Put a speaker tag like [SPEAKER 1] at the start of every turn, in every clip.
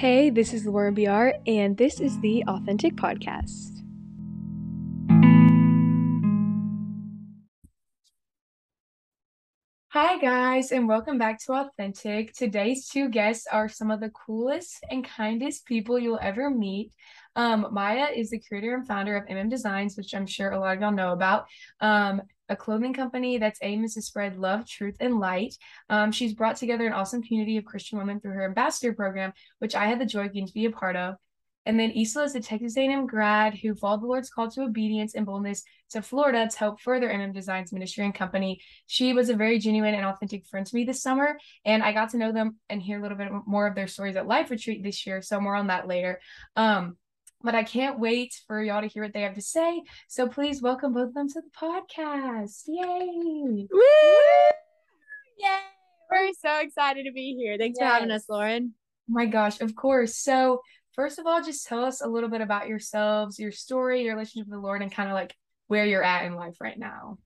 [SPEAKER 1] Hey, this is Laura BR, and this is the Authentic Podcast. Hi, guys, and welcome back to Authentic. Today's two guests are some of the coolest and kindest people you'll ever meet. Um, Maia is the creator and founder of MM Designs, which I'm sure a lot of y'all know about. Um, a clothing company that's aim is to spread love, truth, and light. Um, she's brought together an awesome community of Christian women through her ambassador program, which I had the joy of getting to be a part of. And then Isla is a Texas A&M grad who followed the Lord's call to obedience and boldness to Florida to help further MM Designs ministry and company. She was a very genuine and authentic friend to me this summer, and I got to know them and hear a little bit more of their stories at Life Retreat this year. So more on that later. Um, but I can't wait for y'all to hear what they have to say. So please welcome both of them to the podcast. Yay!
[SPEAKER 2] Woo! Yay! We're so excited to be here. Thanks yes. for having us, Lauren.
[SPEAKER 1] Oh my gosh, of course. So first of all, just tell us a little bit about yourselves, your story, your relationship with the Lord, and kind of like where you're at in life right now.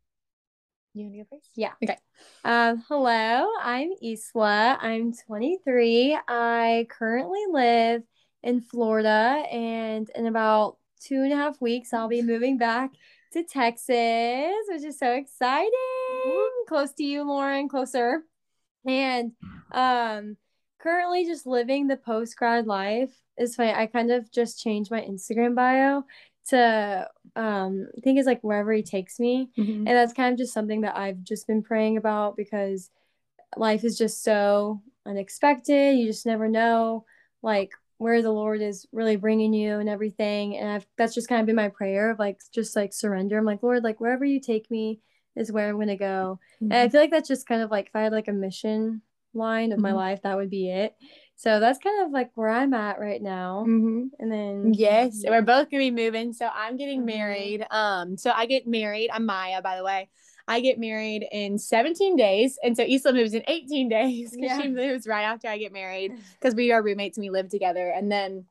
[SPEAKER 2] You want to go first?
[SPEAKER 3] Yeah. Okay. Um, hello, I'm Isla. I'm 23. I currently live in Florida, and in about two and a half weeks, I'll be moving back to Texas, which is so exciting. Close to you, Lauren, closer. And um, currently just living the post grad life is funny. I kind of just changed my Instagram bio to um I think it's like wherever he takes me. Mm-hmm. And that's kind of just something that I've just been praying about because life is just so unexpected. You just never know like where the Lord is really bringing you and everything. And I've, that's just kind of been my prayer of like, just like surrender. I'm like, Lord, like wherever you take me is where I'm going to go. Mm-hmm. And I mm-hmm. feel like that's just kind of like, if I had like a mission line of mm-hmm. my life, that would be it. So that's kind of like where I'm at right now. Mm-hmm. And then
[SPEAKER 2] yes, yeah. we're both gonna be moving. So I'm getting mm-hmm. married. Um, so I get married. I'm Maia, by the way. I get married in 17 days. And so Isla moves in 18 days because yeah. she moves right after I get married because we are roommates and we live together. And then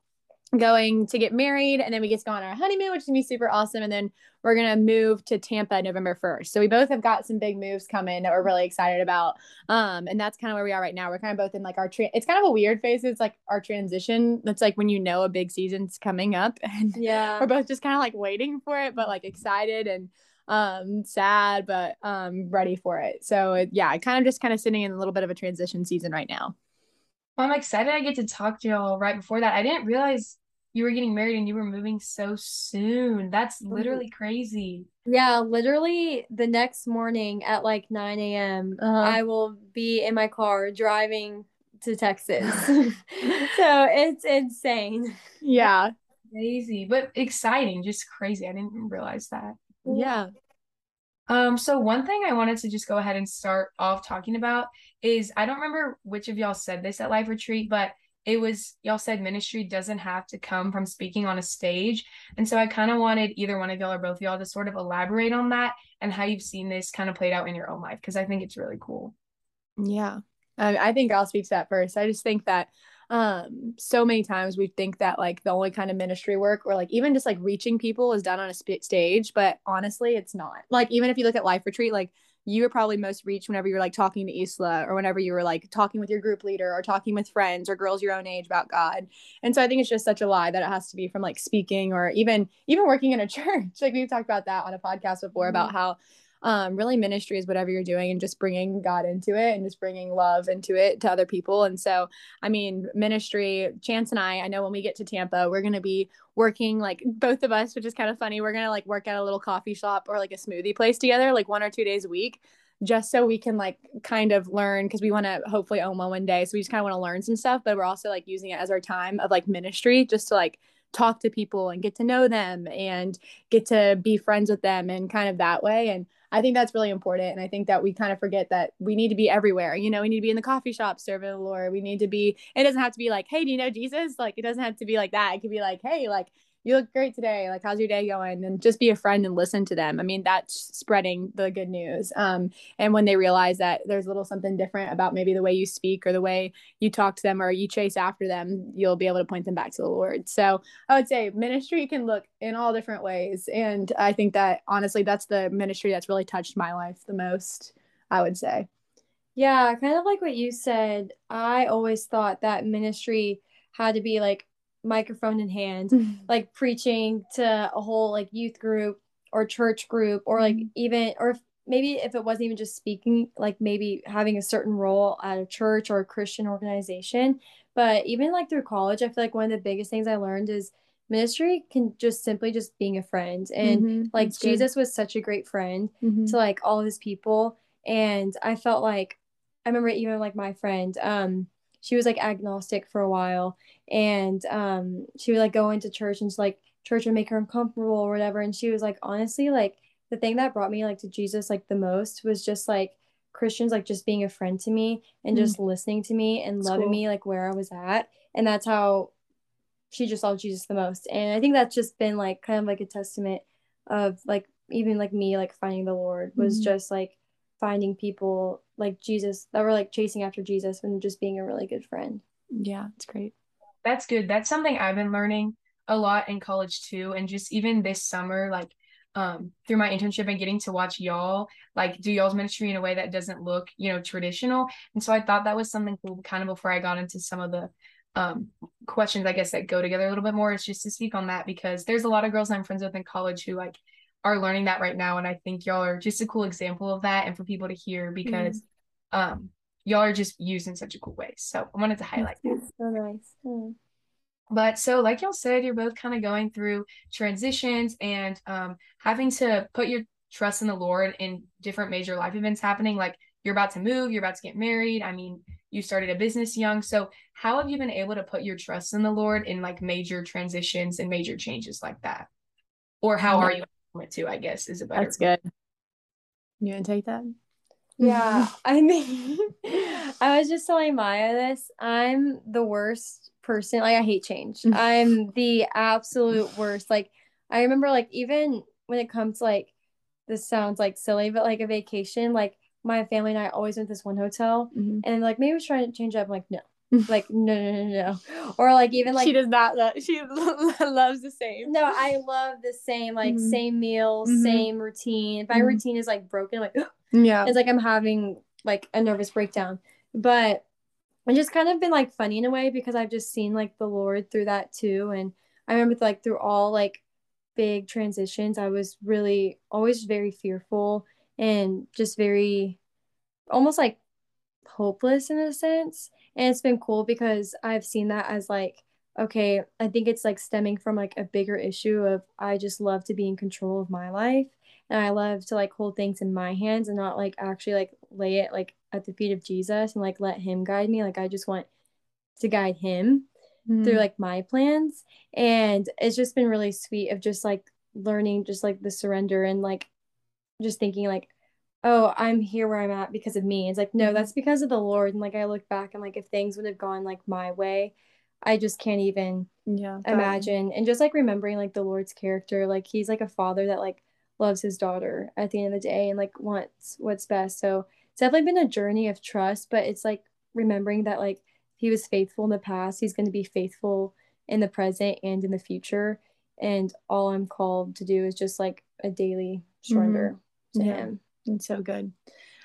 [SPEAKER 2] going to get married and then we get to go on our honeymoon, which is gonna be super awesome. And then we're gonna move to Tampa November 1st. So we both have got some big moves coming that we're really excited about. Um, and that's kind of where we are right now. We're kind of both in like our tra- it's kind of a weird phase. It's like our transition. That's like when you know a big season's coming up and
[SPEAKER 3] yeah,
[SPEAKER 2] we're both just kind of like waiting for it, but like excited and um sad but um ready for it. So yeah kind of just kind of sitting in a little bit of a transition season right now.
[SPEAKER 1] Well, i'm excited i get to talk to y'all right before that. I didn't realize you were getting married and you were moving so soon. That's literally crazy.
[SPEAKER 3] Yeah literally the next morning at like 9 a.m uh-huh. i will be in my car driving to texas. So it's insane.
[SPEAKER 2] Yeah.
[SPEAKER 1] Crazy but exciting just crazy. I didn't realize that
[SPEAKER 2] yeah.
[SPEAKER 1] Um, so one thing I wanted to just go ahead and start off talking about is I don't remember which of y'all said this at Life Retreat, but it was y'all said ministry doesn't have to come from speaking on a stage. And so I kind of wanted either one of y'all or both of y'all to sort of elaborate on that and how you've seen this kind of played out in your own life because I think it's really cool.
[SPEAKER 2] Yeah. I, I think I'll speak to that first. I just think that um so many times we think that like the only kind of ministry work or like even just like reaching people is done on a sp- stage but honestly it's not like even if you look at life retreat like you were probably most reached whenever you were like talking to Isla or whenever you were like talking with your group leader or talking with friends or girls your own age about God. And so I think it's just such a lie that it has to be from like speaking or even even working in a church. Like we've talked about that on a podcast before mm-hmm. about how um, really ministry is whatever you're doing and just bringing God into it and just bringing love into it to other people. And so, I mean, ministry, Chance and I, I know when we get to Tampa, we're going to be working like both of us, which is kind of funny. We're going to like work at a little coffee shop or like a smoothie place together, like one or two days a week just so we can like kind of learn because we want to hopefully own one one day so we just kind of want to learn some stuff but we're also like using it as our time of like ministry just to like talk to people and get to know them and get to be friends with them and kind of that way and I think that's really important. And I think that we kind of forget that we need to be everywhere. You know, we need to be in the coffee shop serving the Lord. We need to be, it doesn't have to be like, hey, do you know Jesus? Like, it doesn't have to be like that. It could be like, hey, like, you look great today. Like, how's your day going? And just be a friend and listen to them. I mean, that's spreading the good news. Um, and when they realize that there's a little something different about maybe the way you speak or the way you talk to them or you chase after them, you'll be able to point them back to the Lord. So I would say ministry can look in all different ways. And I think that honestly, that's the ministry that's really touched my life the most, I would say.
[SPEAKER 3] Yeah, kind of like what you said. I always thought that ministry had to be like microphone in hand, like preaching to a whole like youth group or church group or like
[SPEAKER 2] Mhm.
[SPEAKER 3] even or if, maybe if it wasn't even just speaking, like maybe having a certain role at a church or a Christian organization. But even like through college, I feel like one of the biggest things I learned is ministry can just simply just being a friend and
[SPEAKER 2] Mhm,
[SPEAKER 3] like
[SPEAKER 2] that's good.
[SPEAKER 3] Jesus was such a great friend
[SPEAKER 2] Mhm.
[SPEAKER 3] to like all of his people and I felt like I remember even like my friend um she was like agnostic for a while and um she would like go into church and just like church would make her uncomfortable or whatever and she was like honestly like the thing that brought me like to Jesus like the most was just like Christians like just being a friend to me and
[SPEAKER 2] Mm.
[SPEAKER 3] just listening to me and
[SPEAKER 2] That's
[SPEAKER 3] loving
[SPEAKER 2] cool.
[SPEAKER 3] me like where I was at and that's how she just loved Jesus the most and I think that's just been like kind of like a testament of like even like me like finding the Lord was
[SPEAKER 2] Mhm.
[SPEAKER 3] just like finding people like Jesus that were like chasing after Jesus and just being a really good friend.
[SPEAKER 2] Yeah, it's great.
[SPEAKER 1] That's good. That's something I've been learning a lot in college too. And just even this summer, like um through my internship and getting to watch y'all like do y'all's ministry in a way that doesn't look, you know, traditional. And so I thought that was something cool kind of before I got into some of the um questions I guess that go together a little bit more is just to speak on that because there's a lot of girls I'm friends with in college who like are learning that right now and I think y'all are just a cool example of that and for people to hear because um y'all are just used in such a cool way. So I wanted to highlight that.
[SPEAKER 3] So nice. Mm.
[SPEAKER 1] But so, like y'all said, you're both kind of going through transitions and um, having to put your trust in the Lord in different major life events happening. Like you're about to move, you're about to get married. I mean, you started a business young. So, how have you been able to put your trust in the Lord in like major transitions and major changes like that? Or how are you it too? I guess is a better.
[SPEAKER 2] That's good. You gonna take that?
[SPEAKER 3] Yeah, I mean, I was just telling Maia this. I'm the worst person. Like, I hate change. I'm the absolute worst. Like, I remember, like, even when it comes to, like, this sounds like silly, but like a vacation, like, my family and I always went to this one hotel,
[SPEAKER 2] Mhm.
[SPEAKER 3] and like, maybe we're trying to change up. I'm like, no. Like, no, no, no, no. Or, like, even like,
[SPEAKER 2] she does not. Love, she loves the same.
[SPEAKER 3] no, I love the same, like,
[SPEAKER 2] Mhm.
[SPEAKER 3] same meal,
[SPEAKER 2] Mhm.
[SPEAKER 3] same routine. If my
[SPEAKER 2] Mhm.
[SPEAKER 3] routine is like broken, I'm like,
[SPEAKER 2] Yeah.
[SPEAKER 3] it's like I'm having like a nervous breakdown. But it's just kind of been like funny in a way because I've just seen like the Lord through that too. And I remember like through all like big transitions, I was really always very fearful and just very almost like hopeless in a sense. And it's been cool because I've seen that as like, okay, I think it's like stemming from like a bigger issue of I just love to be in control of my life and I love to like hold things in my hands and not like actually like lay it like at the feet of Jesus and like let him guide me. Like I just want to guide him
[SPEAKER 2] Mm.
[SPEAKER 3] through like my plans. And it's just been really sweet of just like learning just like the surrender and like just thinking like, oh, I'm here where I'm at because of me. It's like, no,
[SPEAKER 2] Mhm.
[SPEAKER 3] that's because of the Lord. And like I look back and like if things would have gone like my way, I just can't even
[SPEAKER 2] yeah.
[SPEAKER 3] imagine and just like remembering like the lord's character like he's like a father that like loves his daughter at the end of the day and like wants what's best so it's definitely been a journey of trust but it's like remembering that like he was faithful in the past he's going to be faithful in the present and in the future and all i'm called to do is just like a daily surrender to
[SPEAKER 2] Mm-hmm. Yeah.
[SPEAKER 3] him
[SPEAKER 2] It's so good.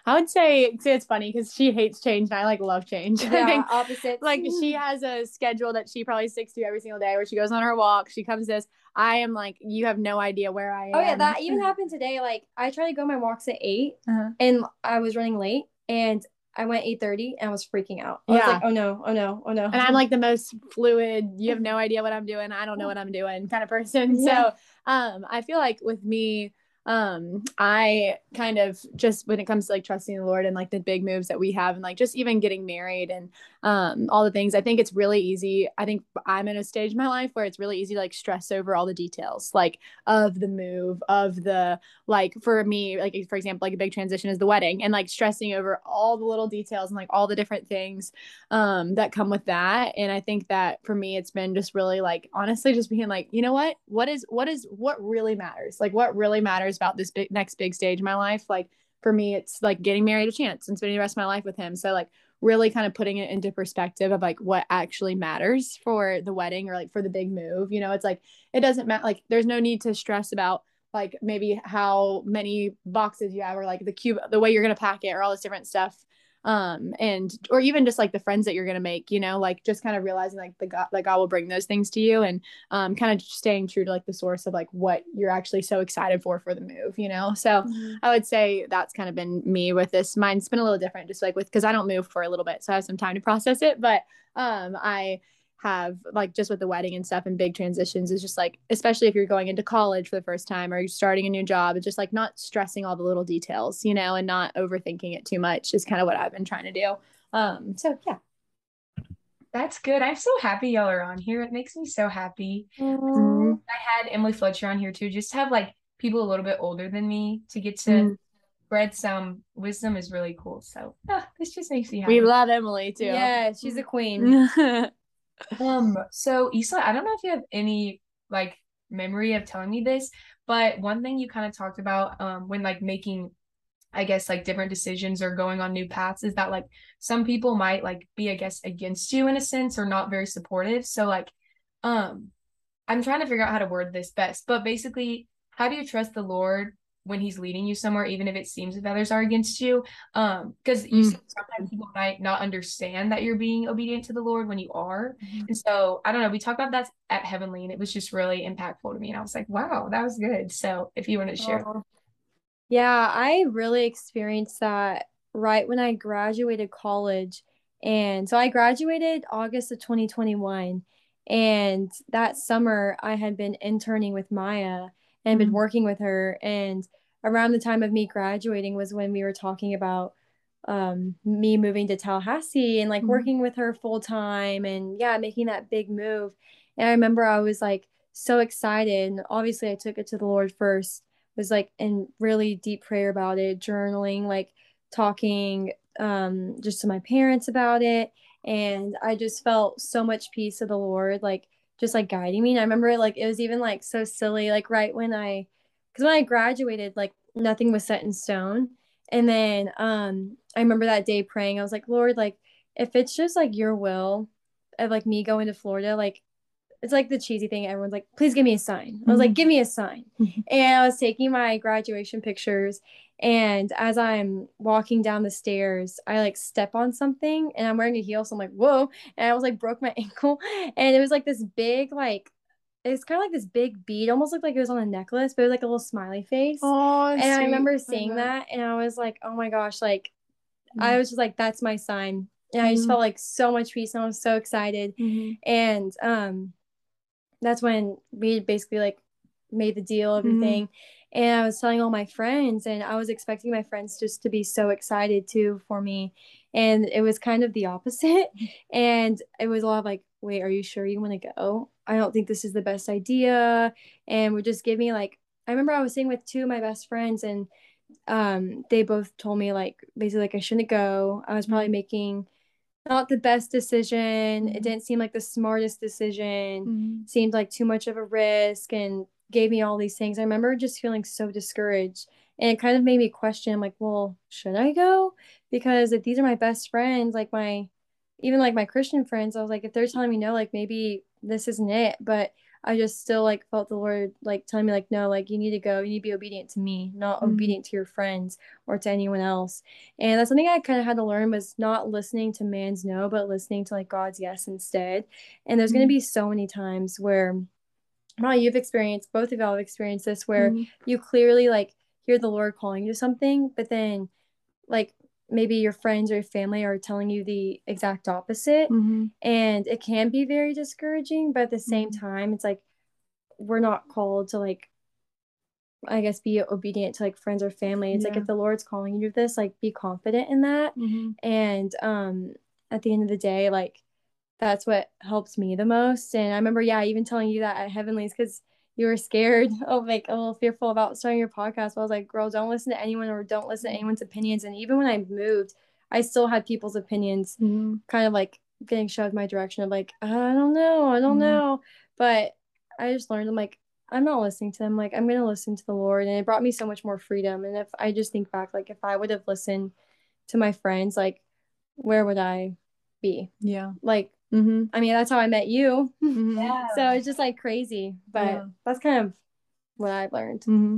[SPEAKER 2] I would say, say it's funny because she hates change and I like love change. I
[SPEAKER 3] yeah
[SPEAKER 2] think
[SPEAKER 3] opposites
[SPEAKER 2] like she has a schedule that she probably sticks to every single day where she goes on her walk she comes this i am like you have no idea where i am
[SPEAKER 3] Oh yeah, that even happened today. Like I tried to go my walks at 8
[SPEAKER 2] Uh-huh.
[SPEAKER 3] and I was running late, and I went eight thirty, and I was freaking out. I was
[SPEAKER 2] Yeah.
[SPEAKER 3] like, oh no, oh no, oh no.
[SPEAKER 2] and i'm like the most fluid you have no idea what i'm doing i don't know what i'm doing kind of person
[SPEAKER 3] Yeah.
[SPEAKER 2] so um i feel like with me um i kind of just when it comes to like trusting the lord and like the big moves that we have and like just even getting married and um all the things. I think it's really easy i think i'm in a stage in my life where it's really easy to like stress over all the details like of the move of the like for me like for example like a big transition is the wedding and like stressing over all the little details and like all the different things um that come with that. And i think that for me it's been just really like honestly just being like you know what? What is what is what really matters? Like what really matters about this big next big stage in my life? Like for me it's like getting married a chance and spending the rest of my life with him. So like really kind of putting it into perspective of like what actually matters for the wedding or like for the big move you know? It's like it doesn't matter like there's no need to stress about like maybe how many boxes you have or like the cube the way you're going to pack it or all this different stuff um and or even just like the friends that you're gonna make you know like just kind of realizing like the god like god will bring those things to you and um kind of staying true to like the source of like what you're actually so excited for for the move you know so mm-hmm. i would say that's kind of been me with this mine's been a little different just like with because i don't move for a little bit so i have some time to process it but um i have like just with the wedding and stuff and big transitions is just like especially if you're going into college for the first time or you're starting a new job it's just like not stressing all the little details you know and not overthinking it too much is kind of what i've been trying to do um so yeah
[SPEAKER 1] that's good i'm so happy y'all are on here it makes me so happy mm-hmm. i had emily fletcher on here too just to have like people a little bit older than me to get to mm-hmm spread some wisdom is really cool. So ah, this just makes me happy.
[SPEAKER 2] We love Emily too.
[SPEAKER 3] Yeah, she's a queen.
[SPEAKER 1] Um, so Isla, I don't know if you have any like memory of telling me this, but one thing you kind of talked about um when like making I guess like different decisions or going on new paths is that like some people might like be I guess against you in a sense or not very supportive. So like um I'm trying to figure out how to word this best, but basically how do you trust the Lord when he's leading you somewhere, even if it seems that others are against you. Um, because you mm. sometimes people might not understand that you're being obedient to the Lord when you are. Mm-hmm. And so I don't know, we talked about that at Heavenly and it was just really impactful to me. And I was like, wow, that was good. So if you want to share.
[SPEAKER 3] Yeah, I really experienced that right when I graduated college. And so I graduated August of 2021. And that summer I had been interning with Maia and been mm-hmm. working with her. And around the time of me graduating was when we were talking about um, me moving to Tallahassee and like mm-hmm. working with her full time and yeah, making that big move. And I remember I was like so excited. And obviously, I took it to the Lord first, was like in really deep prayer about it, journaling, like talking um, just to my parents about it. And I just felt so much peace of the Lord, like just like guiding me. And I remember like it was even like so silly, like right when I, because when I graduated, like nothing was set in stone. And then um I remember that day praying, I was like, Lord, like if it's just like your will of like me going to Florida, like it's like the cheesy thing. Everyone's like, please give me a sign. I was like, mm-hmm. give me a sign. Mm-hmm. And I was taking my graduation pictures. And as I'm walking down the stairs, I like step on something and I'm wearing a heel. So I'm like, whoa. And I was like, broke my ankle. And it was like this big, like, it's kind of like this big bead, almost looked like it was on a necklace, but it was like a little smiley face. Oh, and sweet. I remember seeing that and I was like, oh my gosh, like, mm-hmm. I was just like, that's my sign. And I just mm-hmm. felt like so much peace and I was so excited. Mm-hmm. And, um, that's when we basically like made the deal, mm-hmm. everything. Mm-hmm. And I was telling all my friends, and I was expecting my friends just to be so excited too for me. And it was kind of the opposite. And it was a lot of like, wait, are you sure you want to go? I don't think this is the best idea. And would just give me like, I remember I was sitting with two of my best friends, and um, they both told me like basically like I shouldn't go. I was probably mm-hmm. making not the best decision. Mm-hmm. It didn't seem like the smartest decision. Mm-hmm. Seemed like too much of a risk and gave me all these things. I remember just feeling so discouraged. And it kind of made me question like, well, should I go? Because if these are my best friends, like my even like my Christian friends, I was like, if they're telling me no, like maybe this isn't it. But I just still like felt the Lord like telling me like no like you need to go you need to be obedient to me not mm-hmm. obedient to your friends or to anyone else and that's something I kind of had to learn was not listening to man's no but listening to like God's yes instead and there's mm-hmm. going to be so many times where well you've experienced both of y'all have experienced this where mm-hmm. you clearly like hear the Lord calling you to something but then like maybe your friends or your family are telling you the exact opposite mm-hmm. and it can be very discouraging but at the same mm-hmm. time it's like we're not called to like i guess be obedient to like friends or family it's yeah. like if the lord's calling you to this like be confident in that mm-hmm. and um at the end of the day like that's what helps me the most and i remember yeah even telling you that at heavenlies because you were scared of like a little fearful about starting your podcast. But I was like, girl, don't listen to anyone or don't listen to anyone's opinions. And even when I moved, I still had people's opinions mm-hmm. kind of like getting shoved my direction of like, I don't know, I don't mm-hmm. know. But I just learned I'm like, I'm not listening to them. Like I'm gonna listen to the Lord. And it brought me so much more freedom. And if I just think back, like if I would have listened to my friends, like where would I be?
[SPEAKER 2] Yeah.
[SPEAKER 3] Like Mm-hmm. I mean, that's how I met you. Mm-hmm. Yeah. so it's just like crazy, but yeah. that's kind of what I've learned.
[SPEAKER 2] Mm-hmm.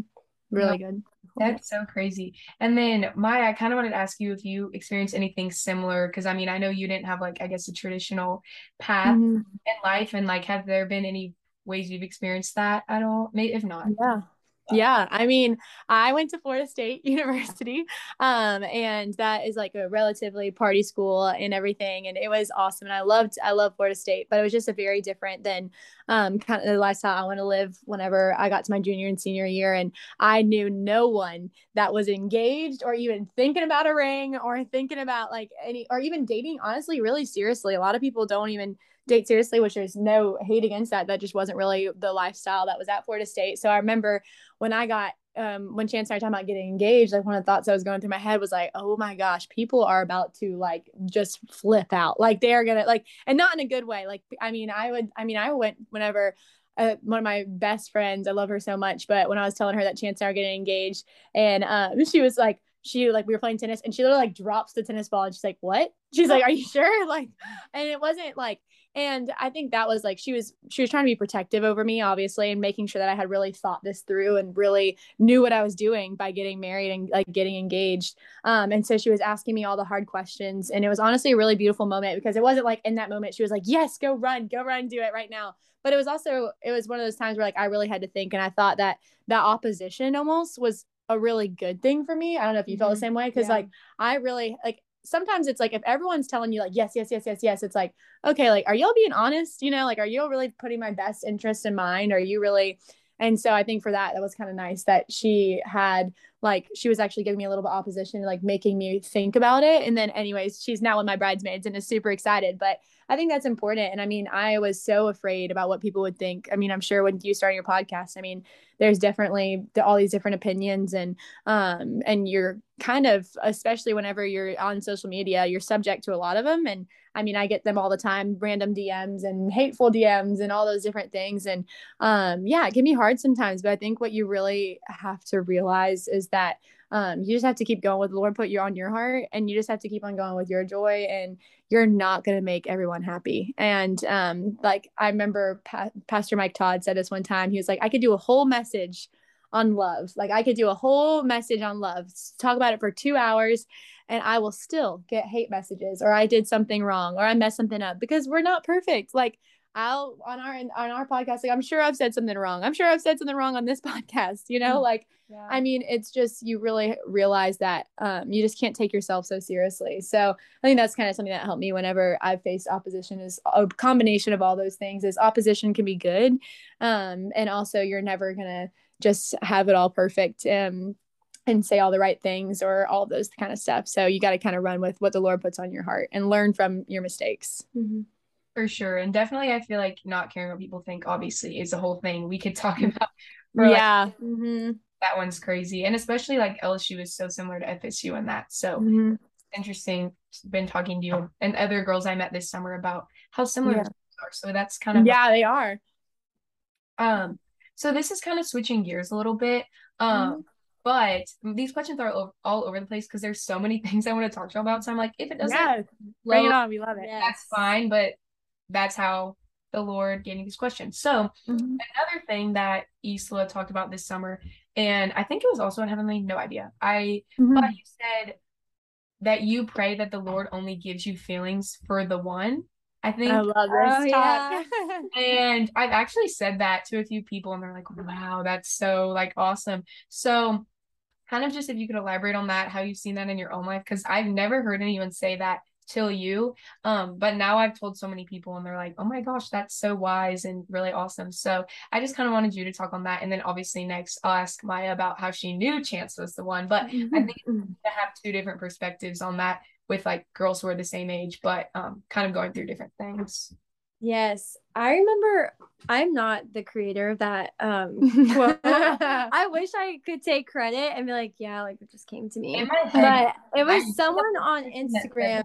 [SPEAKER 2] Really yeah. good.
[SPEAKER 1] That's so crazy. And then Maia, I kind of wanted to ask you if you experienced anything similar, because I mean, I know you didn't have like, I guess, a traditional path
[SPEAKER 2] Mhm.
[SPEAKER 1] in life, and like, have there been any ways you've experienced that at all? Maybe if not.
[SPEAKER 2] Yeah. Yeah, I mean, I went to Florida State University, um, and that is like a relatively party school and everything, and it was awesome. And I loved, I love Florida State, but it was just a very different than um, kind of the lifestyle I want to live. Whenever I got to my junior and senior year, and I knew no one that was engaged or even thinking about a ring or thinking about like any or even dating. Honestly, really seriously, a lot of people don't even date seriously, which there's no hate against that. That just wasn't really the lifestyle that was at Florida State. So I remember when I got um when Chance started talking about getting engaged, like one of the thoughts that was going through my head was like, oh my gosh, people are about to like just flip out. Like they're gonna like and not in a good way. Like I mean, I would I mean, I went whenever uh, one of my best friends, I love her so much, but when I was telling her that Chance and I are getting engaged, and um she was like she like we were playing tennis and she literally like drops the tennis ball and she's like, What? She's like, Are you sure? Like, and it wasn't like and i think that was like she was she was trying to be protective over me obviously and making sure that i had really thought this through and really knew what i was doing by getting married and like getting engaged um and so she was asking me all the hard questions and it was honestly a really beautiful moment because it wasn't like in that moment she was like yes go run go run do it right now but it was also it was one of those times where like i really had to think and i thought that that opposition almost was a really good thing for me i don't know if you mm-hmm. felt the same way because yeah. like i really like sometimes it's like if everyone's telling you like yes yes yes yes yes it's like okay like are y'all being honest? You know like are you really putting my best interest in mind? Are you really and so i think for that that was kind of nice that she had like she was actually giving me a little bit opposition like making me think about it. And then anyways she's now with my bridesmaids and is super excited. But i think that's important. And i mean i was so afraid about what people would think. I mean i'm sure when you start your podcast i mean there's definitely all these different opinions and um and you're kind of especially whenever you're on social media you're subject to a lot of them. And i mean i get them all the time random dms and hateful dms and all those different things. And um yeah it can be hard sometimes. But i think what you really have to realize is that um, you just have to keep going with the Lord put you on your heart, and you just have to keep on going with your joy, and you're not going to make everyone happy. And um, like I remember pa- Pastor Mike Todd said this one time. He was like, I could do a whole message on love. Like I could do a whole message on love, talk about it for two hours, and I will still get hate messages, or I did something wrong, or I messed something up because we're not perfect. Like I'll on our on our podcast, like I'm sure I've said something wrong. I'm sure I've said something wrong on this podcast. You know, like yeah. I mean, it's just you really realize that um, you just can't take yourself so seriously. So I think that's kind of something that helped me whenever I've faced opposition. Is a combination of all those things. Is opposition can be good, um, and also you're never gonna just have it all perfect. Um, and say all the right things or all those kind of stuff. So you got to kind of run with what the Lord puts on your heart and learn from your mistakes.
[SPEAKER 1] Mm-hmm. For sure. And definitely, I feel like not caring what people think, obviously, is a whole thing we could talk about.
[SPEAKER 2] yeah. Like, mm-hmm
[SPEAKER 1] that one's crazy. And especially like LSU is so similar to FSU in that. So mm-hmm. interesting. Been talking to you and other girls I met this summer about how similar yeah. are. So that's kind of
[SPEAKER 2] yeah, they are.
[SPEAKER 1] Um, so this is kind of switching gears a little bit. Um, mm-hmm. but these questions are all, all over the place because there's so many things I want to talk to you about. So I'm like, if it doesn't,
[SPEAKER 2] yes. bring it on. We love it.
[SPEAKER 1] That's fine, but that's how the Lord gave me these questions. So mm-hmm. another thing that Isla talked about this summer, and I think it was also in Heavenly, no idea. I mm-hmm. but you said that you pray that the Lord only gives you feelings for the one. I think
[SPEAKER 2] I love this oh,
[SPEAKER 1] talk. Yeah. and I've actually said that to a few people and they're like, wow, that's so like awesome. So kind of just if you could elaborate on that, how you've seen that in your own life, because I've never heard anyone say that till you. Um, but now I've told so many people and they're like, oh my gosh, that's so wise and really awesome. So I just kind of wanted you to talk on that. And then obviously next I'll ask Maia about how she knew Chance was the one. But mm-hmm. I think to have two different perspectives on that with like girls who are the same age, but um kind of going through different things.
[SPEAKER 3] Yes, I remember I'm not the creator of that um I wish I could take credit and be like, yeah, like it just came to me. But it was someone on Instagram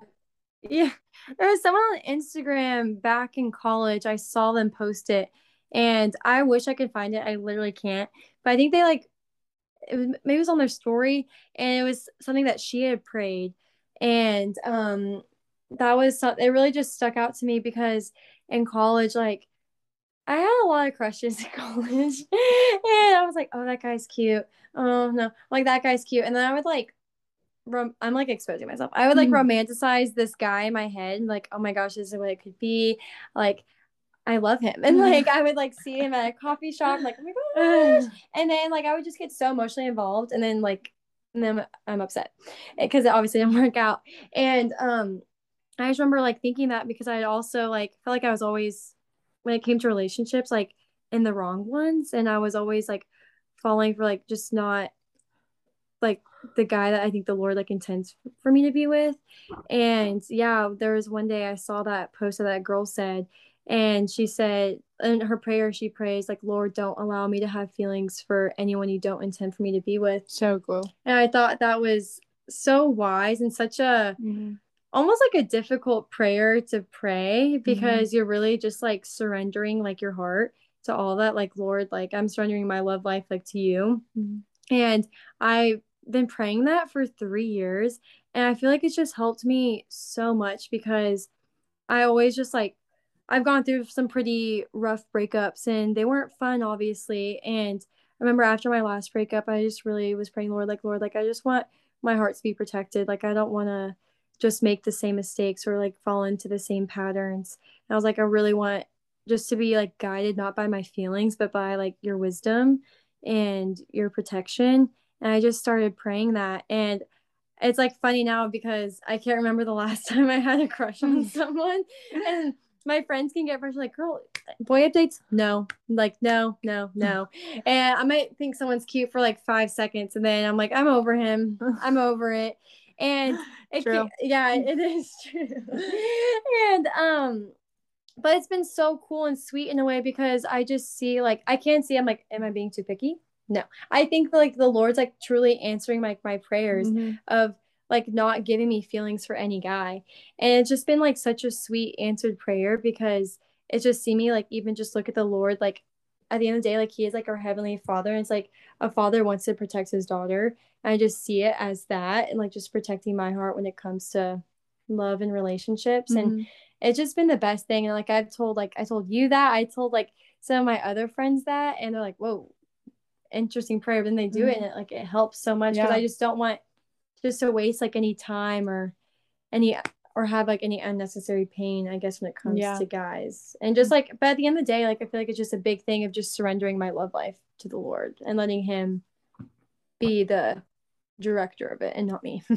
[SPEAKER 3] yeah, there was someone on Instagram back in college. I saw them post it, and I wish I could find it. I literally can't. But I think they like it was maybe it was on their story, and it was something that she had prayed, and um, that was something. It really just stuck out to me because in college, like I had a lot of crushes in college. and I was like, oh, that guy's cute. Oh, no. Like, that guy's cute. And then I would like, rom- I'm like exposing myself. I would like
[SPEAKER 2] Mhm.
[SPEAKER 3] romanticize this guy in my head. Like, oh my gosh, this is what it could be. Like, I love him. And
[SPEAKER 2] Mhm.
[SPEAKER 3] like, I would like see him at a coffee shop. Like, oh my gosh. and then like, I would just get so emotionally involved. And then like, and then I'm upset because it obviously didn't work out. And, um, I just remember like thinking that because I also like felt like I was always when it came to relationships like in the wrong ones and I was always like falling for like just not like the guy that I think the Lord like intends for me to be with. And yeah, there was one day I saw that post that that girl said and she said in her prayer she prays like Lord don't allow me to have feelings for anyone you don't intend for me to be with.
[SPEAKER 2] So cool.
[SPEAKER 3] And I thought that was so wise and such a almost like a difficult prayer to pray because you're really just like surrendering like your heart to all that like lord like i'm surrendering my love life like to you
[SPEAKER 2] Mhm.
[SPEAKER 3] and i've been praying that for three years and i feel like it's just helped me so much because i always just like i've gone through some pretty rough breakups and they weren't fun obviously and I remember after my last breakup i just really was praying lord like lord like i just want my heart to be protected like i don't want to just make the same mistakes or like fall into the same patterns. And I was like, I really want just to be like guided not by my feelings, but by like your wisdom and your protection. And I just started praying that. And it's like funny now because I can't remember the last time I had a crush on mm. someone. And my friends can get frustrated, like, girl, boy updates? No. Like, no, no, mm. no. And I might think someone's cute for like five seconds. And then I'm like, I'm over him. I'm over it. And it
[SPEAKER 2] True.
[SPEAKER 3] can- yeah, mm. it is true. and um, but it's been so cool and sweet in a way because I just see like I can't see. I'm like, am I being too picky? No, I think like the Lord's like truly answering like my prayers
[SPEAKER 2] Mhm.
[SPEAKER 3] of like not giving me feelings for any guy, and it's just been like such a sweet answered prayer because it's just see me like even just look at the Lord like at the end of the day like He is like our heavenly Father, and it's like a father wants to protect his daughter. And I just see it as that and like just protecting my heart when it comes to love and relationships. And
[SPEAKER 2] Mhm.
[SPEAKER 3] it's just been the best thing. And like I've told like I told you that, I told like some of my other friends that and they're like, Whoa, interesting prayer. But then they do it and mm-hmm. it like it helps so much because
[SPEAKER 2] Yeah.
[SPEAKER 3] I just don't want just to waste like any time or any or have like any unnecessary pain, I guess, when it comes
[SPEAKER 2] Yeah.
[SPEAKER 3] to guys. And just like but at the end of the day, like I feel like it's just a big thing of just surrendering my love life to the Lord and letting him be the director of it and not me.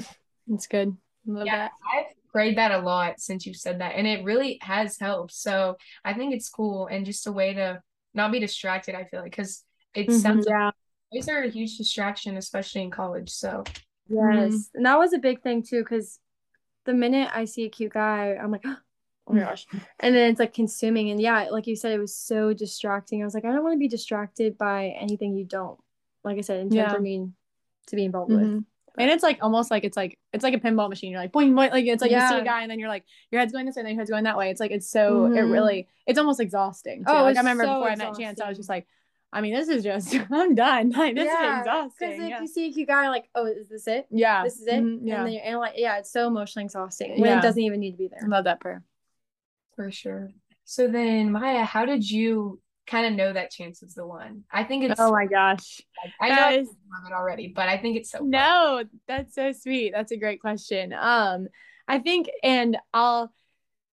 [SPEAKER 2] It's good. Love
[SPEAKER 1] Yeah,
[SPEAKER 2] that.
[SPEAKER 1] I've prayed that a lot since you said that, and it really has helped. So I think it's cool and just a way to not be distracted. I feel like because it
[SPEAKER 3] Mhm.
[SPEAKER 1] sounds
[SPEAKER 2] Yeah.
[SPEAKER 1] boys are a huge distraction, especially in college. So
[SPEAKER 3] Yes. And that was a big thing too, because the minute I see a cute guy, I'm like, oh my gosh. And then it's like consuming. And yeah, like you said, it was so distracting. I was like, I don't want to be distracted by anything you don't, like I said, intend
[SPEAKER 2] Yeah.
[SPEAKER 3] for me to be involved with.
[SPEAKER 2] Mhm. And it's like almost like it's like it's like a pinball machine. You're like boing boing, like it's like you see a guy and then you're like your head's going this way, and then your head's going that way. It's like it's so it
[SPEAKER 3] Mhm.
[SPEAKER 2] really it's almost exhausting. Too.
[SPEAKER 3] Oh,
[SPEAKER 2] like I remember
[SPEAKER 3] so
[SPEAKER 2] before I met Chance, I was just like, I mean, this is just I'm done. Like this
[SPEAKER 3] Yeah,
[SPEAKER 2] is exhausting.
[SPEAKER 3] Because if
[SPEAKER 2] Yeah.
[SPEAKER 3] you see a cute guy, like, oh, is this it?
[SPEAKER 2] yeah.
[SPEAKER 3] This is it?
[SPEAKER 2] Mhm, yeah.
[SPEAKER 3] And then you're and like, yeah, it's so emotionally exhausting when
[SPEAKER 2] Yeah.
[SPEAKER 3] it doesn't even need to be
[SPEAKER 2] I
[SPEAKER 3] there.
[SPEAKER 2] love that prayer.
[SPEAKER 1] for sure. So then, Maia, how did you kind of know that Chance was the one? I think it's.
[SPEAKER 2] Oh my gosh.
[SPEAKER 1] I know
[SPEAKER 2] that
[SPEAKER 1] I love it already, but I think it's so. fun.
[SPEAKER 2] No, that's so sweet. That's a great question. Um, I think, and I'll,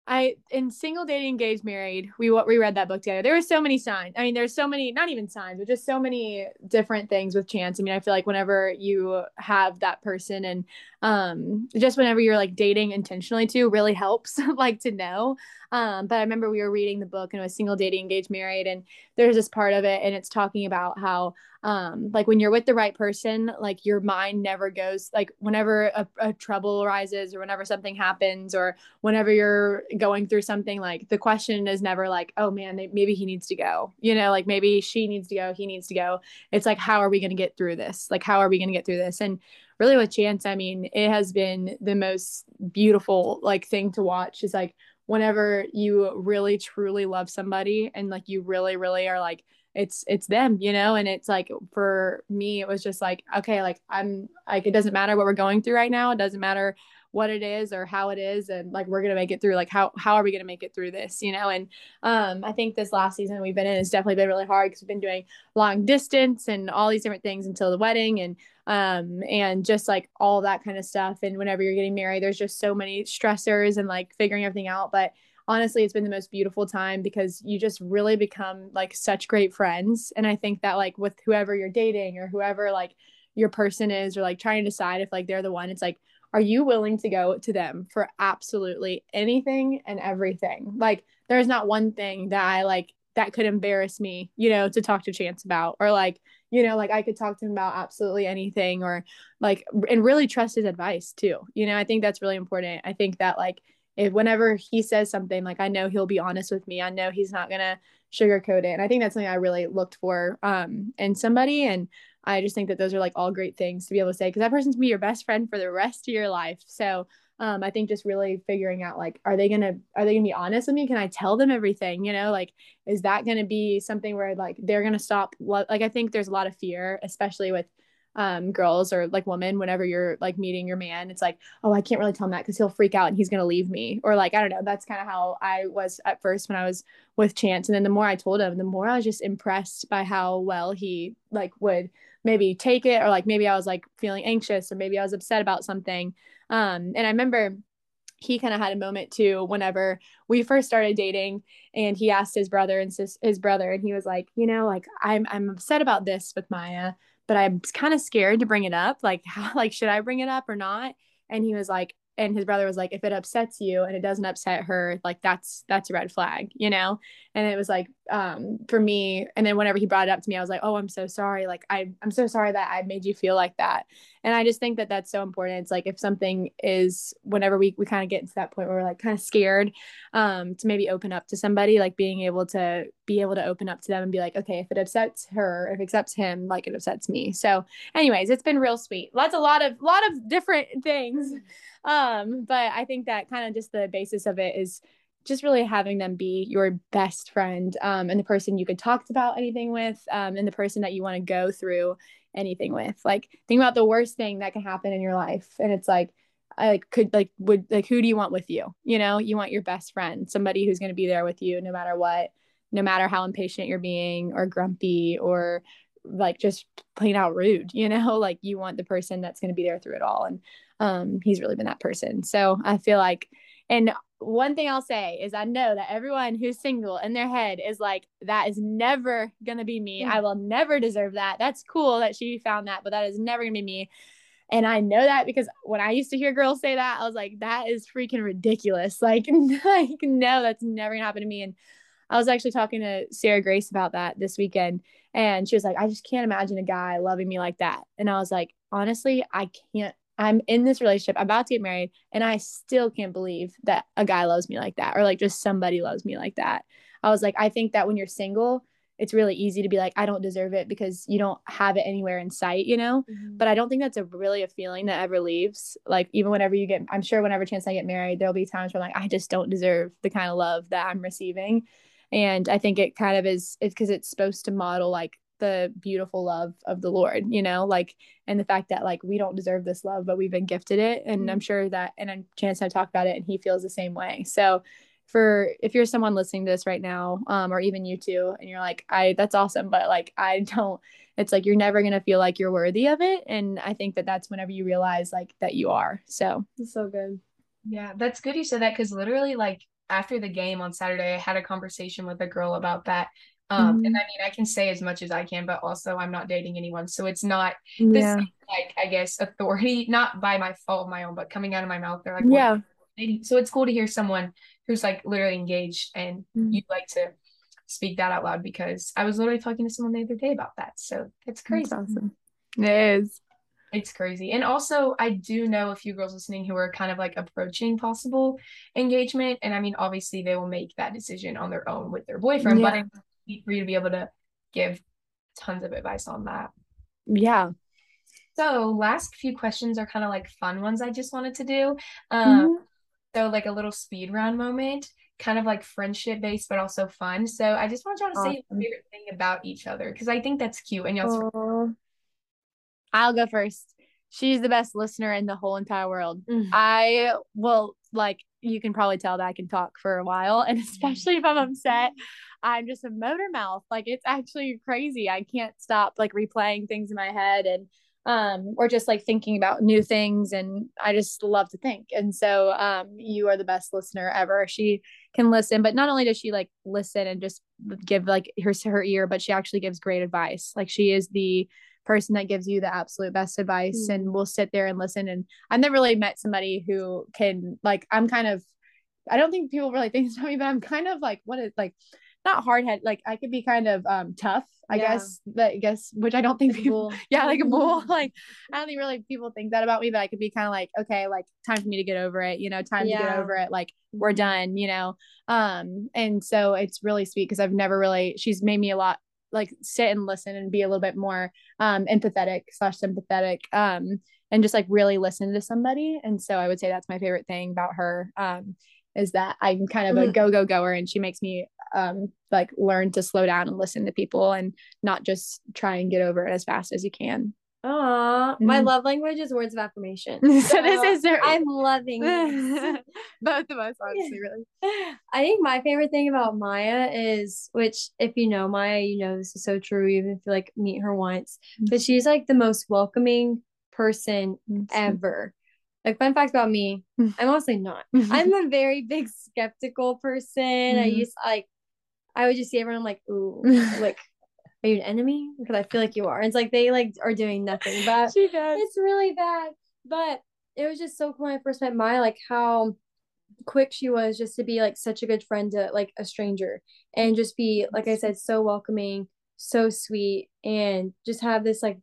[SPEAKER 2] I in single dating, engaged, married. We what we read that book together. There were so many signs. I mean, there's so many, not even signs, but just so many different things with chance. I mean, I feel like whenever you have that person, and um, just whenever you're like dating intentionally too, really helps like to know. Um, but I remember we were reading the book and it was single dating, engaged, married, and there's this part of it, and it's talking about how um like when you're with the right person like your mind never goes like whenever a, a trouble arises or whenever something happens or whenever you're going through something like the question is never like oh man maybe he needs to go. You know like maybe she needs to go he needs to go. It's like how are we going to get through this? Like how are we going to get through this? And really with chance i mean it has been the most beautiful like thing to watch is like whenever you really truly love somebody and like you really really are like it's it's them you know? And it's like for me it was just like okay like i'm like it doesn't matter what we're going through right now. It doesn't matter what it is or how it is and like we're gonna make it through like how how are we gonna make it through this you know? And um i think this last season we've been in has definitely been really hard because we've been doing long distance and all these different things until the wedding and um and just like all that kind of stuff. And whenever you're getting married there's just so many stressors and like figuring everything out. But honestly it's been the most beautiful time because you just really become like such great friends. And i think that like with whoever you're dating or whoever like your person is or like trying to decide if like they're the one it's like are you willing to go to them for absolutely anything and everything? Like, there's not one thing that I like that could embarrass me, you know, to talk to Chance about, or like, you know, like I could talk to him about absolutely anything, or like, and really trust his advice too. You know, I think that's really important. I think that like, if whenever he says something, like I know he'll be honest with me. I know he's not gonna sugarcoat it, and I think that's something I really looked for um in somebody. And I just think that those are like all great things to be able to say because that person's gonna be your best friend for the rest of your life. So um, I think just really figuring out like, are they gonna are they gonna be honest with me? Can I tell them everything? You know, like, is that gonna be something where like they're gonna stop? Like, I think there's a lot of fear, especially with um, girls or like women whenever you're like meeting your man it's like oh i can't really tell him that because he'll freak out and he's gonna leave me or like i don't know that's kind of how i was at first when i was with chance and then the more i told him the more i was just impressed by how well he like would maybe take it or like maybe I was like feeling anxious or maybe I was upset about something. Um, and I remember he kind of had a moment too whenever we first started dating and he asked his brother and sis- his brother and he was like, you know, like I'm I'm upset about this with Maia, but I'm kind of scared to bring it up. Like how like should I bring it up or not? And he was like, and his brother was like if it upsets you and it doesn't upset her like that's that's a red flag you know? And it was like um for me and then whenever he brought it up to me i was like oh i'm so sorry. Like I, i'm so sorry that i made you feel like that. And i just think that that's so important. It's like if something is whenever we, we kind of get to that point where we're like kind of scared um to maybe open up to somebody like being able to be able to open up to them and be like okay if it upsets her if it upsets him like it upsets me. So anyways it's been real sweet. Lots a lot of lot of different things. Um but i think that kind of just the basis of it is just really having them be your best friend um, and the person you could talk about anything with um, and the person that you want to go through anything with. Like think about the worst thing that can happen in your life and it's like I like could like would like who do you want with you? You know you want your best friend somebody who's going to be there with you no matter what no matter how impatient you're being or grumpy or like just plain out rude you know? Like you want the person that's going to be there through it all and um he's really been that person so i feel like and one thing I'll say is I know that everyone who's single in their head is like, that is never gonna be me. I will never deserve that. That's cool that she found that, but that is never gonna be me. And I know that because when I used to hear girls say that, I was like, that is freaking ridiculous. Like, like no, that's never gonna happen to me. And I was actually talking to Sarah Grace about that this weekend. And she was like, I just can't imagine a guy loving me like that. And I was like, honestly, I can't I'm in this relationship, I'm about to get married, and I still can't believe that a guy loves me like that, or like just somebody loves me like that. I was like, I think that when you're single, it's really easy to be like, I don't deserve it because you don't have it anywhere in sight, you know? Mm-hmm. But I don't think that's a really a feeling that ever leaves. Like, even whenever you get, I'm sure whenever chance I get married, there'll be times where I'm like, I just don't deserve the kind of love that I'm receiving. And I think it kind of is, it's because it's supposed to model like the beautiful love of the Lord, you know, like, and the fact that like we don't deserve this love, but we've been gifted it. And mm-hmm. I'm sure that, and I'm Chance to talk about it, and he feels the same way. So, for if you're someone listening to this right now, um, or even you too, and you're like, I, that's awesome, but like, I don't, it's like you're never going to feel like you're worthy of it. And I think that that's whenever you realize like that you are. So,
[SPEAKER 3] it's so good.
[SPEAKER 1] Yeah, that's good you said that because literally, like, after the game on Saturday, I had a conversation with a girl about that um, mm-hmm. and I mean, I can say as much as I can, but also I'm not dating anyone. So it's not this, yeah. like, I guess, authority, not by my fault of my own, but coming out of my mouth. They're like,
[SPEAKER 2] yeah.
[SPEAKER 1] So it's cool to hear someone who's like literally engaged and mm-hmm. you'd like to speak that out loud because I was literally talking to someone the other day about that. So it's crazy.
[SPEAKER 2] That's awesome. It is.
[SPEAKER 1] It's crazy. And also, I do know a few girls listening who are kind of like approaching possible engagement. And I mean, obviously, they will make that decision on their own with their boyfriend, yeah. but for you to be able to give tons of advice on that.
[SPEAKER 2] Yeah.
[SPEAKER 1] So last few questions are kind of like fun ones I just wanted to do. Um, mm-hmm. So like a little speed round moment, kind of like friendship based, but also fun. So I just want y'all to awesome. say your favorite thing about each other because I think that's cute and y'all.
[SPEAKER 2] I'll go first. she's the best listener in the whole entire world.
[SPEAKER 3] Mm.
[SPEAKER 2] I will like you can probably tell that I can talk for a while, and especially if I'm upset, I'm just a motor mouth. Like it's actually crazy. I can't stop like replaying things in my head and um or just like thinking about new things and I just love to think. And so um you are the best listener ever. She can listen, but not only does she like listen and just give like her her ear, but she actually gives great advice. Like she is the person that gives you the absolute best advice
[SPEAKER 3] Mm.
[SPEAKER 2] and will sit there and listen and I've never really met somebody who can like I'm kind of I don't think people really think this about me, but I'm kind of like what is like not hard head like I could be kind of um tough, I
[SPEAKER 3] Yeah.
[SPEAKER 2] guess. But I guess which I don't think
[SPEAKER 3] Like
[SPEAKER 2] people yeah, like a bull. like I don't think really people think that about me, but I could be kind of like, okay, like time for me to get over it, you know, time to get over it. Like we're done, you know. Um, and so it's really sweet because I've never really she's made me a lot like sit and listen and be a little bit more um empathetic slash sympathetic. Um and just like really listen to somebody. And so I would say that's my favorite thing about her. Um is that I'm kind of a
[SPEAKER 3] Mhm.
[SPEAKER 2] go go goer and she makes me um like learn to slow down and listen to people and not just try and get over it as fast as you can.
[SPEAKER 3] Aw, my
[SPEAKER 2] Mhm.
[SPEAKER 3] love language is words of affirmation.
[SPEAKER 2] so this is their
[SPEAKER 3] I'm loving
[SPEAKER 2] both of us honestly really
[SPEAKER 3] I think my favorite thing about Maia is, which if you know Maia, you know this is so true, even if you like meet her once, but she's like the most welcoming person ever. Like fun fact about me,
[SPEAKER 2] Mm.
[SPEAKER 3] I'm honestly not. I'm a very big skeptical person. I
[SPEAKER 2] Mhm.
[SPEAKER 3] used like I would just see everyone I'm like, ooh, like are you an enemy? Because I feel like you are. It's like they like are doing nothing. But
[SPEAKER 2] she does
[SPEAKER 3] it's really bad. But it was just so cool when I first met Maia, like how quick she was just to be like such a good friend to like a stranger and just be, like I said, so welcoming, so sweet, and just have this like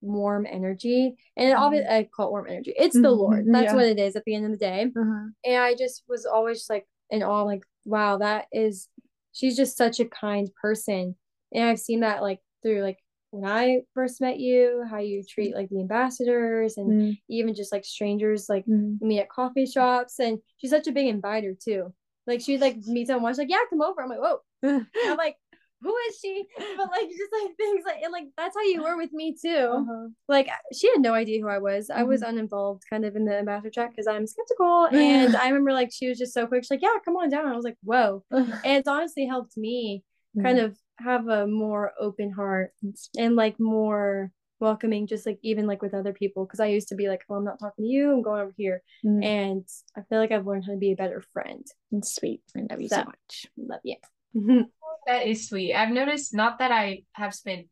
[SPEAKER 3] warm energy. And it obviously, I call it warm energy. It's the
[SPEAKER 2] Mhm,
[SPEAKER 3] Lord. That's
[SPEAKER 2] yeah.
[SPEAKER 3] what it is at the end of the day.
[SPEAKER 2] uh-huh.
[SPEAKER 3] And I just was always like in awe, like, wow, that is, she's just such a kind person. And I've seen that like through like when I first met you, how you treat like the ambassadors and
[SPEAKER 2] Mm,
[SPEAKER 3] even just like strangers, like
[SPEAKER 2] mm.
[SPEAKER 3] meet at coffee shops. And she's such a big inviter too. Like she'd like meet someone, she's like, yeah, come over. I'm like, whoa. I'm like, who is she? But like just like things like and like that's how you were with me too.
[SPEAKER 2] Uh-huh.
[SPEAKER 3] Like she had no idea who I was. I was uninvolved kind of in the ambassador track because I'm skeptical. And I remember like she was just so quick. She's like, yeah, come on down. I was like, whoa. And it's honestly helped me kind of have a more open heart and like more welcoming just like even like with other people because I used to be like well I'm not talking to you I'm going over here
[SPEAKER 2] Mm.
[SPEAKER 3] and I feel like I've learned how to be a better friend
[SPEAKER 2] It's sweet I love you so
[SPEAKER 3] So-
[SPEAKER 2] much
[SPEAKER 3] love you mm-hmm.
[SPEAKER 1] That is sweet. I've noticed not that I have spent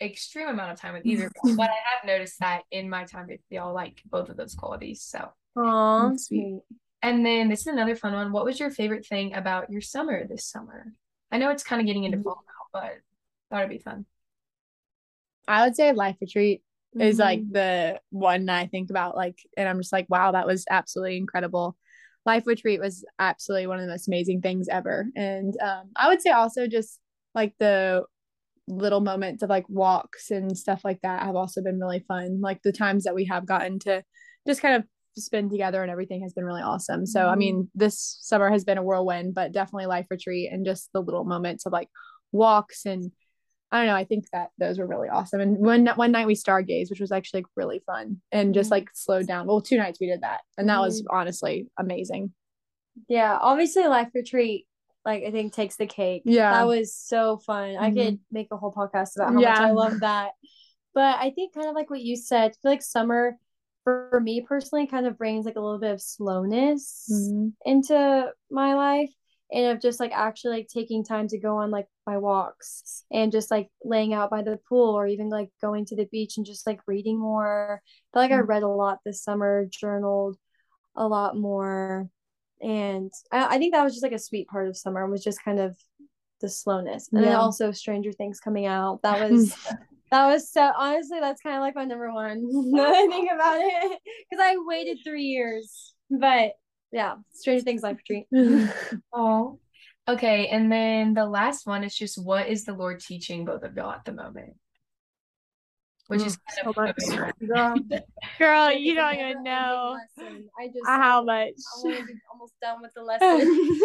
[SPEAKER 1] extreme amount of time with either, but I have noticed that in my time with y'all, like both of those qualities. So,
[SPEAKER 3] Aw, mm,
[SPEAKER 2] That's sweet.
[SPEAKER 1] and then this is another fun one. What was your favorite thing about your summer this summer? I know it's kind of getting into mm-hmm. fall now, but it'd be fun.
[SPEAKER 2] I would say life retreat is like
[SPEAKER 3] Mhm.
[SPEAKER 2] the one I think about like and I'm just like wow that was absolutely incredible. Life retreat was absolutely one of the most amazing things ever. And um I would say also just like the little moments of like walks and stuff like that have also been really fun. Like the times that we have gotten to just kind of spend together and everything has been really awesome. So I
[SPEAKER 3] Mhm.
[SPEAKER 2] mean this summer has been a whirlwind, but definitely life retreat and just the little moments of like walks and I don't know. I think that those were really awesome. And one one night we stargazed, which was actually like, really fun and just
[SPEAKER 3] Mhm.
[SPEAKER 2] like slowed down. Well, two nights we did that, and that was honestly amazing.
[SPEAKER 3] yeah obviously life retreat like I think takes the cake
[SPEAKER 2] Yeah.
[SPEAKER 3] that was so fun I
[SPEAKER 2] Mhm.
[SPEAKER 3] could make a whole podcast about how much I love that but I think kind of like what you said I feel like summer for, me personally kind of brings like a little bit of slowness
[SPEAKER 2] Mhm.
[SPEAKER 3] into my life and of just like actually like taking time to go on like my walks and just like laying out by the pool or even like going to the beach and just like reading more. I feel like I
[SPEAKER 2] Mhm.
[SPEAKER 3] read a lot this summer, journaled a lot more. And I, I think that was just like a sweet part of summer was just kind of the slowness. And then also Stranger Things coming out. That was that was so honestly that's kind of like my number one that I think about it. Because I waited three years. But yeah, Stranger Things life retreat.
[SPEAKER 1] Oh, okay. And then the last one is just what is the Lord teaching both of y'all at the moment? Which is mm, kind
[SPEAKER 3] So
[SPEAKER 1] of
[SPEAKER 3] much.
[SPEAKER 1] a
[SPEAKER 3] Girl,
[SPEAKER 2] Girl, you don't even know.
[SPEAKER 3] I just
[SPEAKER 2] how much.
[SPEAKER 3] I want to be almost done with the lesson.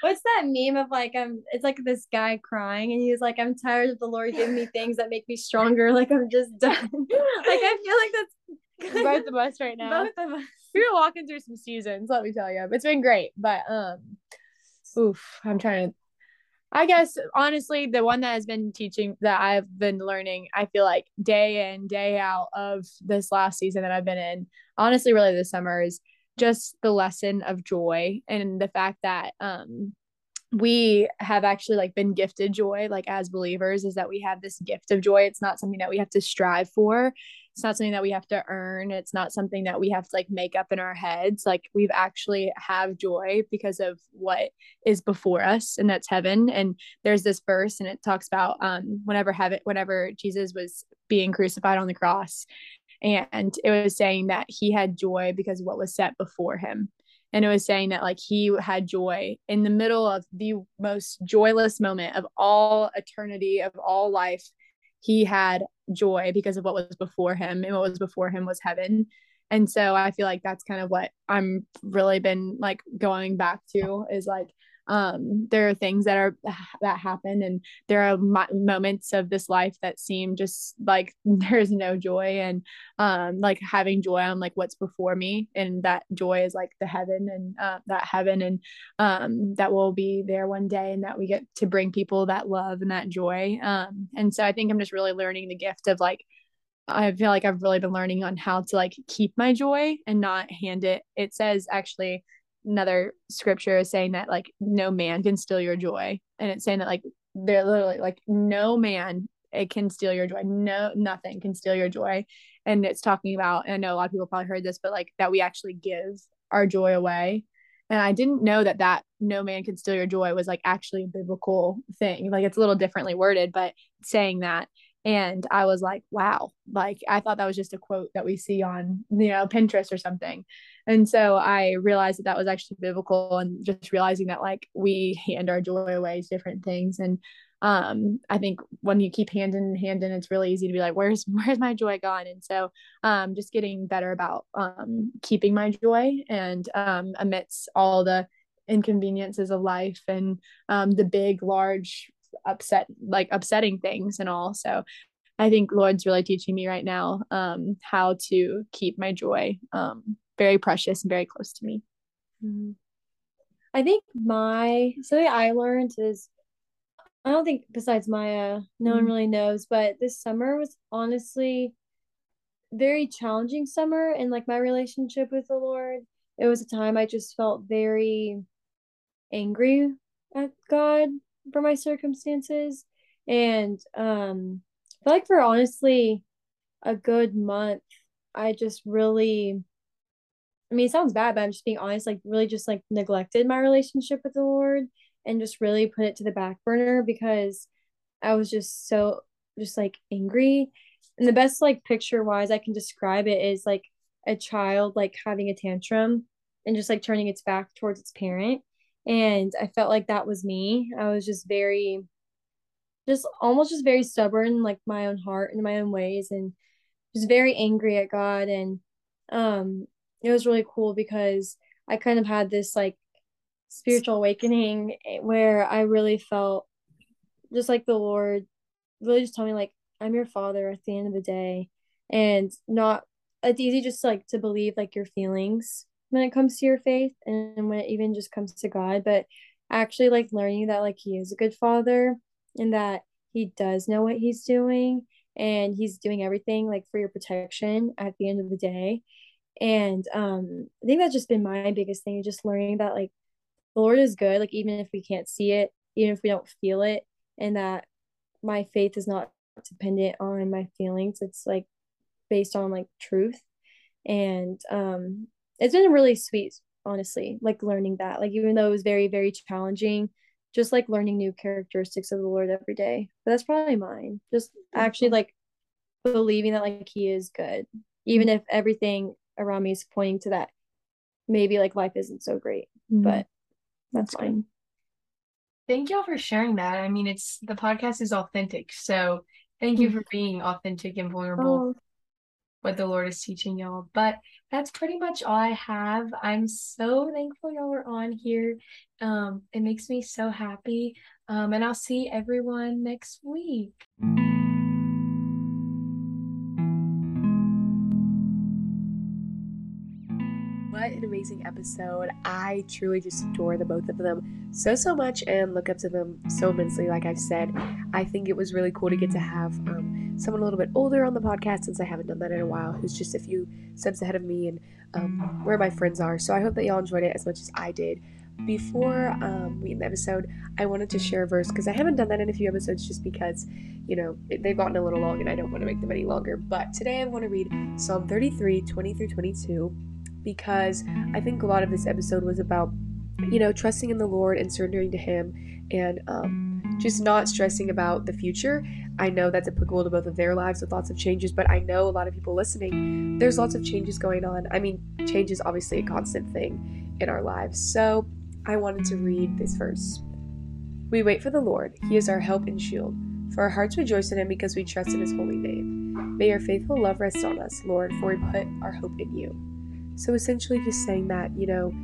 [SPEAKER 3] What's that meme of like I'm? It's like this guy crying, and he's like, "I'm tired of the Lord giving me things that make me stronger. Like I'm just done." like I feel like that's
[SPEAKER 2] both of us right now.
[SPEAKER 3] Both of us.
[SPEAKER 2] We're walking through some seasons, let me tell you. It's been great, but um, oof, I'm trying to. I guess honestly, the one that has been teaching that I've been learning, I feel like day in, day out of this last season that I've been in, honestly, really this summer is just the lesson of joy and the fact that um we have actually like been gifted joy like as believers is that we have this gift of joy it's not something that we have to strive for it's not something that we have to earn. It's not something that we have to like make up in our heads. Like we've actually have joy because of what is before us and that's heaven. And there's this verse and it talks about um whenever heaven whenever jesus was being crucified on the cross and it was saying that he had joy because of what was set before him. And it was saying that like he had joy in the middle of the most joyless moment of all eternity of all life he had joy because of what was before him and what was before him was heaven. And so i feel like that's kind of what i'm really been like going back to is like um, there are things that are that happen and there are mo- moments of this life that seem just like there's no joy and um, like having joy on like what's before me and that joy is like the heaven and uh, that heaven and um, that will be there one day and that we get to bring people that love and that joy um, and so i think i'm just really learning the gift of like I feel like I've really been learning on how to like keep my joy and not hand it. It says actually another scripture is saying that like no man can steal your joy. And it's saying that like they're literally like no man it can steal your joy. No nothing can steal your joy. And it's talking about and i know a lot of people probably heard this but like that we actually give our joy away. And i didn't know that that no man can steal your joy was like actually a biblical thing. Like it's a little differently worded but saying that. And i was like wow. Like i thought that was just a quote that we see on you know pinterest or something and so i realized that that was actually biblical and just realizing that like we hand our joy away to different things. And um i think when you keep hand in hand in it's really easy to be like where's where's my joy gone? And so um just getting better about um keeping my joy and um amidst all the inconveniences of life and um the big large upset like upsetting things and all. So i think lord's really teaching me right now um how to keep my joy um very precious and very close to me
[SPEAKER 3] mm-hmm. i think my something i learned is i don't think besides maia no mm-hmm. one really knows but this summer was honestly very challenging summer in like my relationship with the lord it was a time i just felt very angry at god for my circumstances. And um I feel like for honestly a good month, I just really I mean it sounds bad, but I'm just being honest, like really just like neglected my relationship with the Lord and just really put it to the back burner because I was just so just like angry. And the best like picture wise I can describe it is like a child like having a tantrum and just like turning its back towards its parent. And i felt like that was me. I was just very just almost just very stubborn like my own heart and my own ways and just very angry at god. And um it was really cool because i kind of had this like spiritual awakening eh, where i really felt just like the lord really just told me like i'm your father at the end of the day and not it's easy just like to believe like your feelings when it comes to your faith and when it even just comes to God, but actually like learning that like he is a good father and that he does know what he's doing and he's doing everything like for your protection at the end of the day. And um I think that's just been my biggest thing, just learning that like the Lord is good, like even if we can't see it, even if we don't feel it, and that my faith is not dependent on my feelings. It's like based on like truth. And um it's been really sweet honestly like learning that like even though it was very very challenging just like learning new characteristics of the lord every day but that's probably mine just actually like believing that like he is good even if everything around me is pointing to that maybe like life isn't so great mm-hmm. but that's fine
[SPEAKER 1] thank y'all for sharing that i mean it's the podcast is authentic so thank you mm-hmm. for being authentic and vulnerable oh. what the lord is teaching y'all but that's pretty much all I have. I'm so thankful y'all were on here. Um, it makes me so happy. Um, and I'll see everyone next week.
[SPEAKER 4] Amazing episode. I truly just adore the both of them so, so much and look up to them so immensely. Like I've said, I think it was really cool to get to have um, someone a little bit older on the podcast since I haven't done that in a while, who's just a few steps ahead of me and um, where my friends are. So I hope that y'all enjoyed it as much as I did. Before um, we end the episode, I wanted to share a verse because I haven't done that in a few episodes just because, you know, they've gotten a little long and I don't want to make them any longer. But today I want to read Psalm 33 20 through 22 because I think a lot of this episode was about, you know, trusting in the Lord and surrendering to Him and um, just not stressing about the future. I know that's applicable to both of their lives with lots of changes, but I know a lot of people listening, there's lots of changes going on. I mean, change is obviously a constant thing in our lives. So I wanted to read this verse. We wait for the Lord, He is our help and shield. For our hearts rejoice in Him because we trust in His holy name. May your faithful love rest on us, Lord, for we put our hope in you. So essentially, just saying that, you know,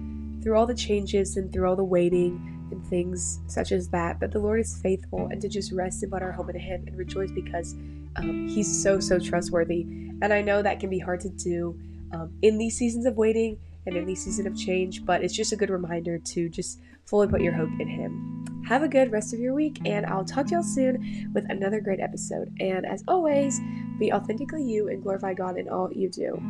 [SPEAKER 4] through all the changes and through all the waiting and things such as that, that the Lord is faithful and to just rest and put our hope in Him and rejoice because um, He's so, so trustworthy. And I know that can be hard to do um, in these seasons of waiting and in these season of change, but it's just a good reminder to just fully put your hope in Him. Have a good rest of your week, and I'll talk to y'all soon with another great episode. And as always, be authentically you and glorify God in all you do.